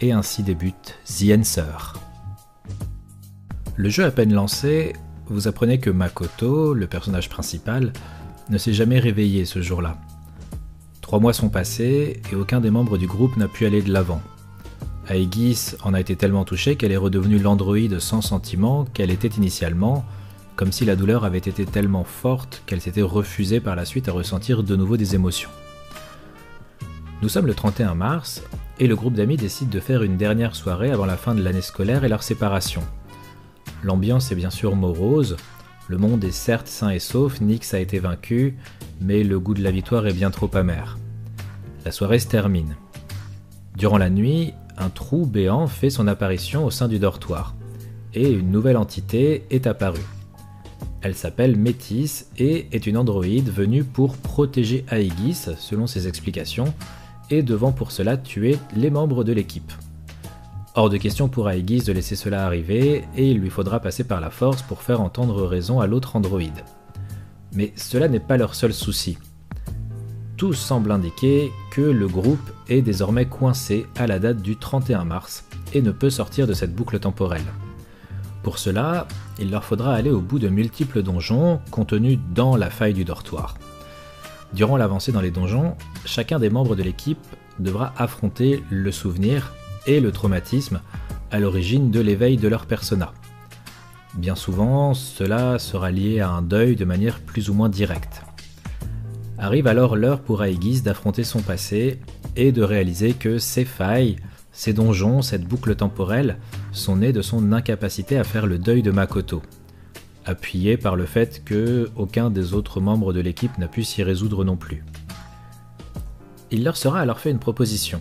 et ainsi débute The Answer. Le jeu à peine lancé, vous apprenez que Makoto, le personnage principal, ne s'est jamais réveillé ce jour-là. Trois mois sont passés et aucun des membres du groupe n'a pu aller de l'avant. Aegis en a été tellement touchée qu'elle est redevenue l'androïde sans sentiment qu'elle était initialement, comme si la douleur avait été tellement forte qu'elle s'était refusée par la suite à ressentir de nouveau des émotions. Nous sommes le 31 mars et le groupe d'amis décide de faire une dernière soirée avant la fin de l'année scolaire et leur séparation. L'ambiance est bien sûr morose, le monde est certes sain et sauf, Nyx a été vaincu, mais le goût de la victoire est bien trop amer. La soirée se termine. Durant la nuit, un trou béant fait son apparition au sein du dortoir, et une nouvelle entité est apparue. Elle s'appelle Métis et est une androïde venue pour protéger Aegis, selon ses explications, et devant pour cela tuer les membres de l'équipe. Hors de question pour Aegis de laisser cela arriver, et il lui faudra passer par la force pour faire entendre raison à l'autre androïde. Mais cela n'est pas leur seul souci. Tout semble indiquer que le groupe est désormais coincé à la date du 31 mars et ne peut sortir de cette boucle temporelle. Pour cela, il leur faudra aller au bout de multiples donjons contenus dans la faille du dortoir. Durant l'avancée dans les donjons, chacun des membres de l'équipe devra affronter le souvenir et le traumatisme à l'origine de l'éveil de leur persona. Bien souvent, cela sera lié à un deuil de manière plus ou moins directe. Arrive alors l'heure pour Aegis d'affronter son passé et de réaliser que ses failles, ses donjons, cette boucle temporelle sont nés de son incapacité à faire le deuil de Makoto, appuyé par le fait que aucun des autres membres de l'équipe n'a pu s'y résoudre non plus. Il leur sera alors fait une proposition.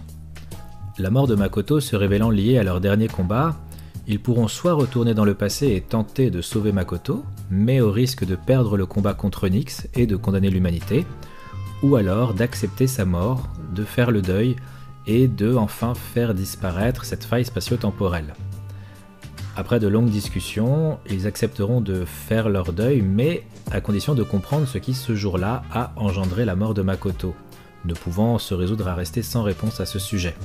La mort de Makoto se révélant liée à leur dernier combat, ils pourront soit retourner dans le passé et tenter de sauver Makoto, mais au risque de perdre le combat contre Nyx et de condamner l'humanité, ou alors d'accepter sa mort, de faire le deuil et de enfin faire disparaître cette faille spatio-temporelle. Après de longues discussions, ils accepteront de faire leur deuil, mais à condition de comprendre ce qui ce jour-là a engendré la mort de Makoto, ne pouvant se résoudre à rester sans réponse à ce sujet.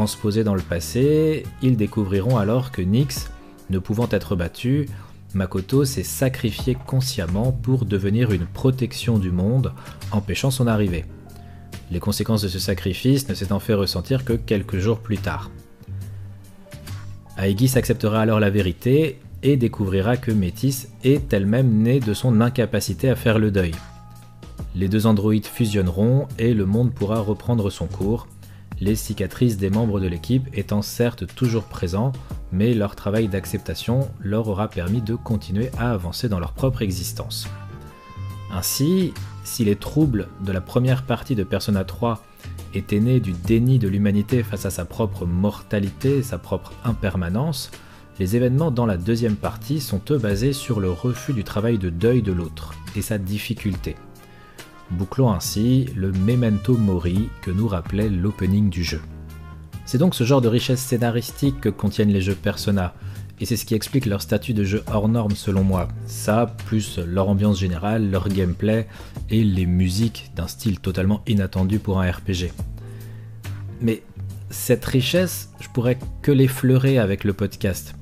Transposés dans le passé, ils découvriront alors que Nyx, ne pouvant être battu, Makoto s'est sacrifié consciemment pour devenir une protection du monde, empêchant son arrivée. Les conséquences de ce sacrifice ne s'étant fait ressentir que quelques jours plus tard. Aegis acceptera alors la vérité et découvrira que Métis est elle-même née de son incapacité à faire le deuil. Les deux androïdes fusionneront et le monde pourra reprendre son cours, les cicatrices des membres de l'équipe étant certes toujours présents, mais leur travail d'acceptation leur aura permis de continuer à avancer dans leur propre existence. Ainsi, si les troubles de la première partie de Persona 3 étaient nés du déni de l'humanité face à sa propre mortalité, sa propre impermanence, les événements dans la deuxième partie sont eux basés sur le refus du travail de deuil de l'autre et sa difficulté bouclant ainsi le memento mori que nous rappelait l'opening du jeu. C'est donc ce genre de richesse scénaristique que contiennent les jeux Persona, et c'est ce qui explique leur statut de jeu hors norme selon moi. Ça, plus leur ambiance générale, leur gameplay et les musiques d'un style totalement inattendu pour un RPG. Mais cette richesse, je pourrais que l'effleurer avec le podcast.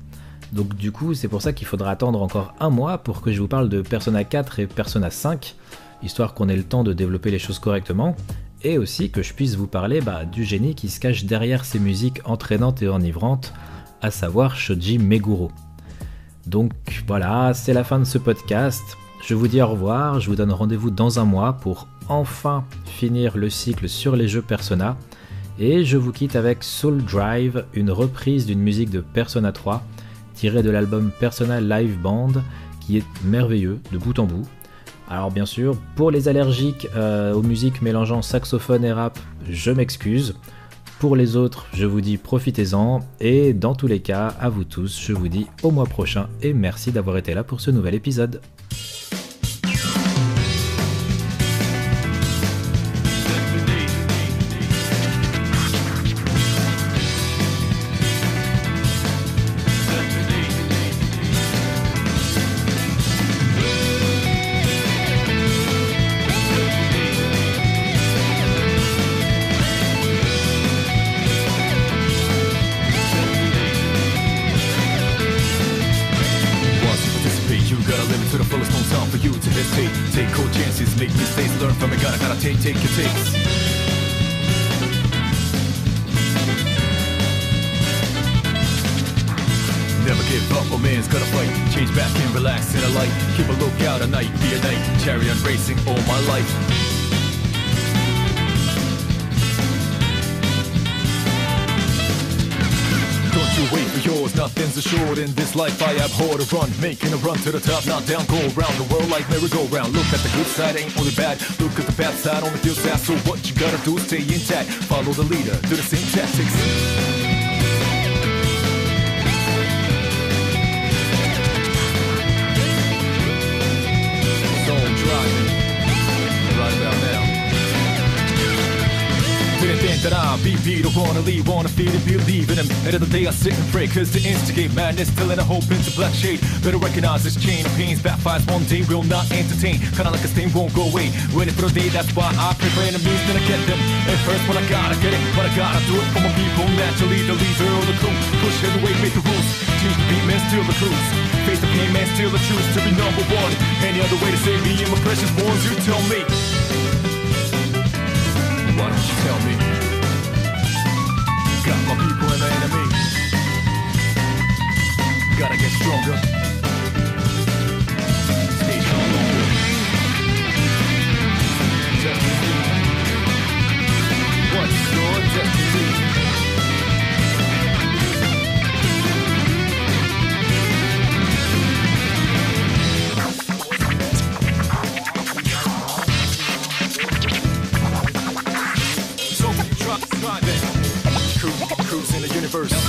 Donc du coup, c'est pour ça qu'il faudra attendre encore un mois pour que je vous parle de Persona 4 et Persona 5, histoire qu'on ait le temps de développer les choses correctement, et aussi que je puisse vous parler bah, du génie qui se cache derrière ces musiques entraînantes et enivrantes, à savoir Shoji Meguro. Donc voilà, c'est la fin de ce podcast. Je vous dis au revoir, je vous donne rendez-vous dans un mois pour enfin finir le cycle sur les jeux Persona. Et je vous quitte avec Soul Drive, une reprise d'une musique de Persona 3, tirée de l'album Persona Live Band, qui est merveilleux de bout en bout. Alors bien sûr, pour les allergiques euh, aux musiques mélangeant saxophone et rap, je m'excuse. Pour les autres, je vous dis profitez-en. Et dans tous les cas, à vous tous, je vous dis au mois prochain et merci d'avoir été là pour ce nouvel épisode. Man's gotta fight. Change back and relax in a light. Keep a lookout at night, be a night. Chariot racing all my life. Don't you wait for yours, nothing's assured in this life I abhor to run, making a run to the top, not down, go around the world like merry-go-round. Look at the good side, ain't only bad. Look at the bad side, only feels sad. So what you gotta do is stay intact, follow the leader, do the same tactics. That I'll be beat or wanna leave, wanna feel and believe in him. End of the day I sit and pray, cause to instigate madness, still in a hope into black shade. Better recognize this chain of pains, backfires one day, will not entertain. Kinda like a stain won't go away. Waiting for the day, that's why I pray for enemies, then I get them. At first when I gotta get it, but I gotta do it for my people. Naturally, the leader of the crew. Push heavyweight, make the rules. Change the beat, man, steal the cruise. Face the pain, man, steal the truth to be number one. Any other way to save me and my precious ones, you tell me. Why don't you tell me? My people and the enemy. Gotta get stronger. Stay strong longer. What's your destiny? Universe.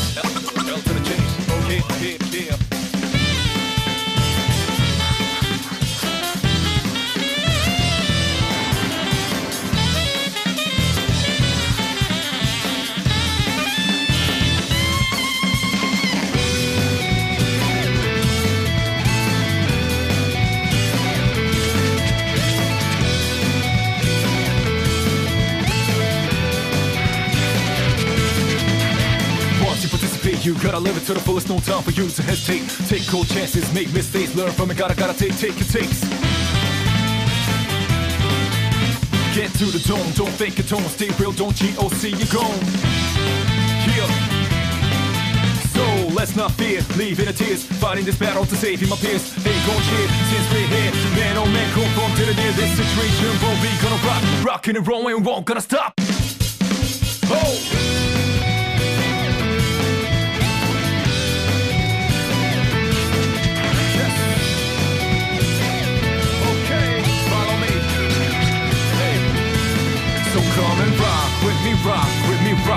Live it to the fullest. No time for you to hesitate. Take cold chances, make mistakes, learn from it. Gotta, gotta take, take your takes. Get to the dome, don't fake a tone. Stay real, don't cheat or see you gone. Yeah. So let's not fear, leaving the tears, fighting this battle to save my peers. They gon' cheer since we're here. Man, oh man, confront to the near this situation. But we gonna rock, rockin' and roll and won't gonna stop. Oh!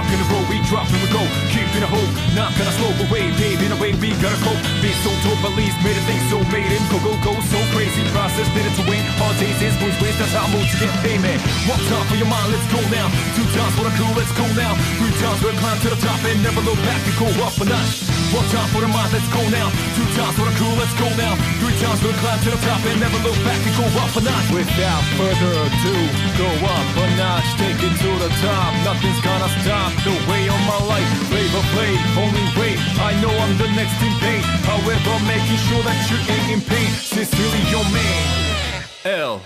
Rock and roll. We drop and we go, keeping a hope. Not gonna slow away, paving a way. We gotta cope. Be so told, police made a thing so made him go go go so crazy. Process did it to win. Hard days is moves waste. That's how I move to get payment. One time for your mind, let's go now. Two times for the crew, let's go now. Three times we'll climb to the top and never look back. We go up a notch. One time for the mind, let's go now. Two times for the crew, let's go now. Three times we'll climb to the top and never look back. We go up a notch. Without further ado, go up a notch, take it to the top. Nothing's gonna stop the way of my life. Flavor play, only wait. I know I'm the next in pain. However, making sure that you ain't in pain. Sincerely, your man, L.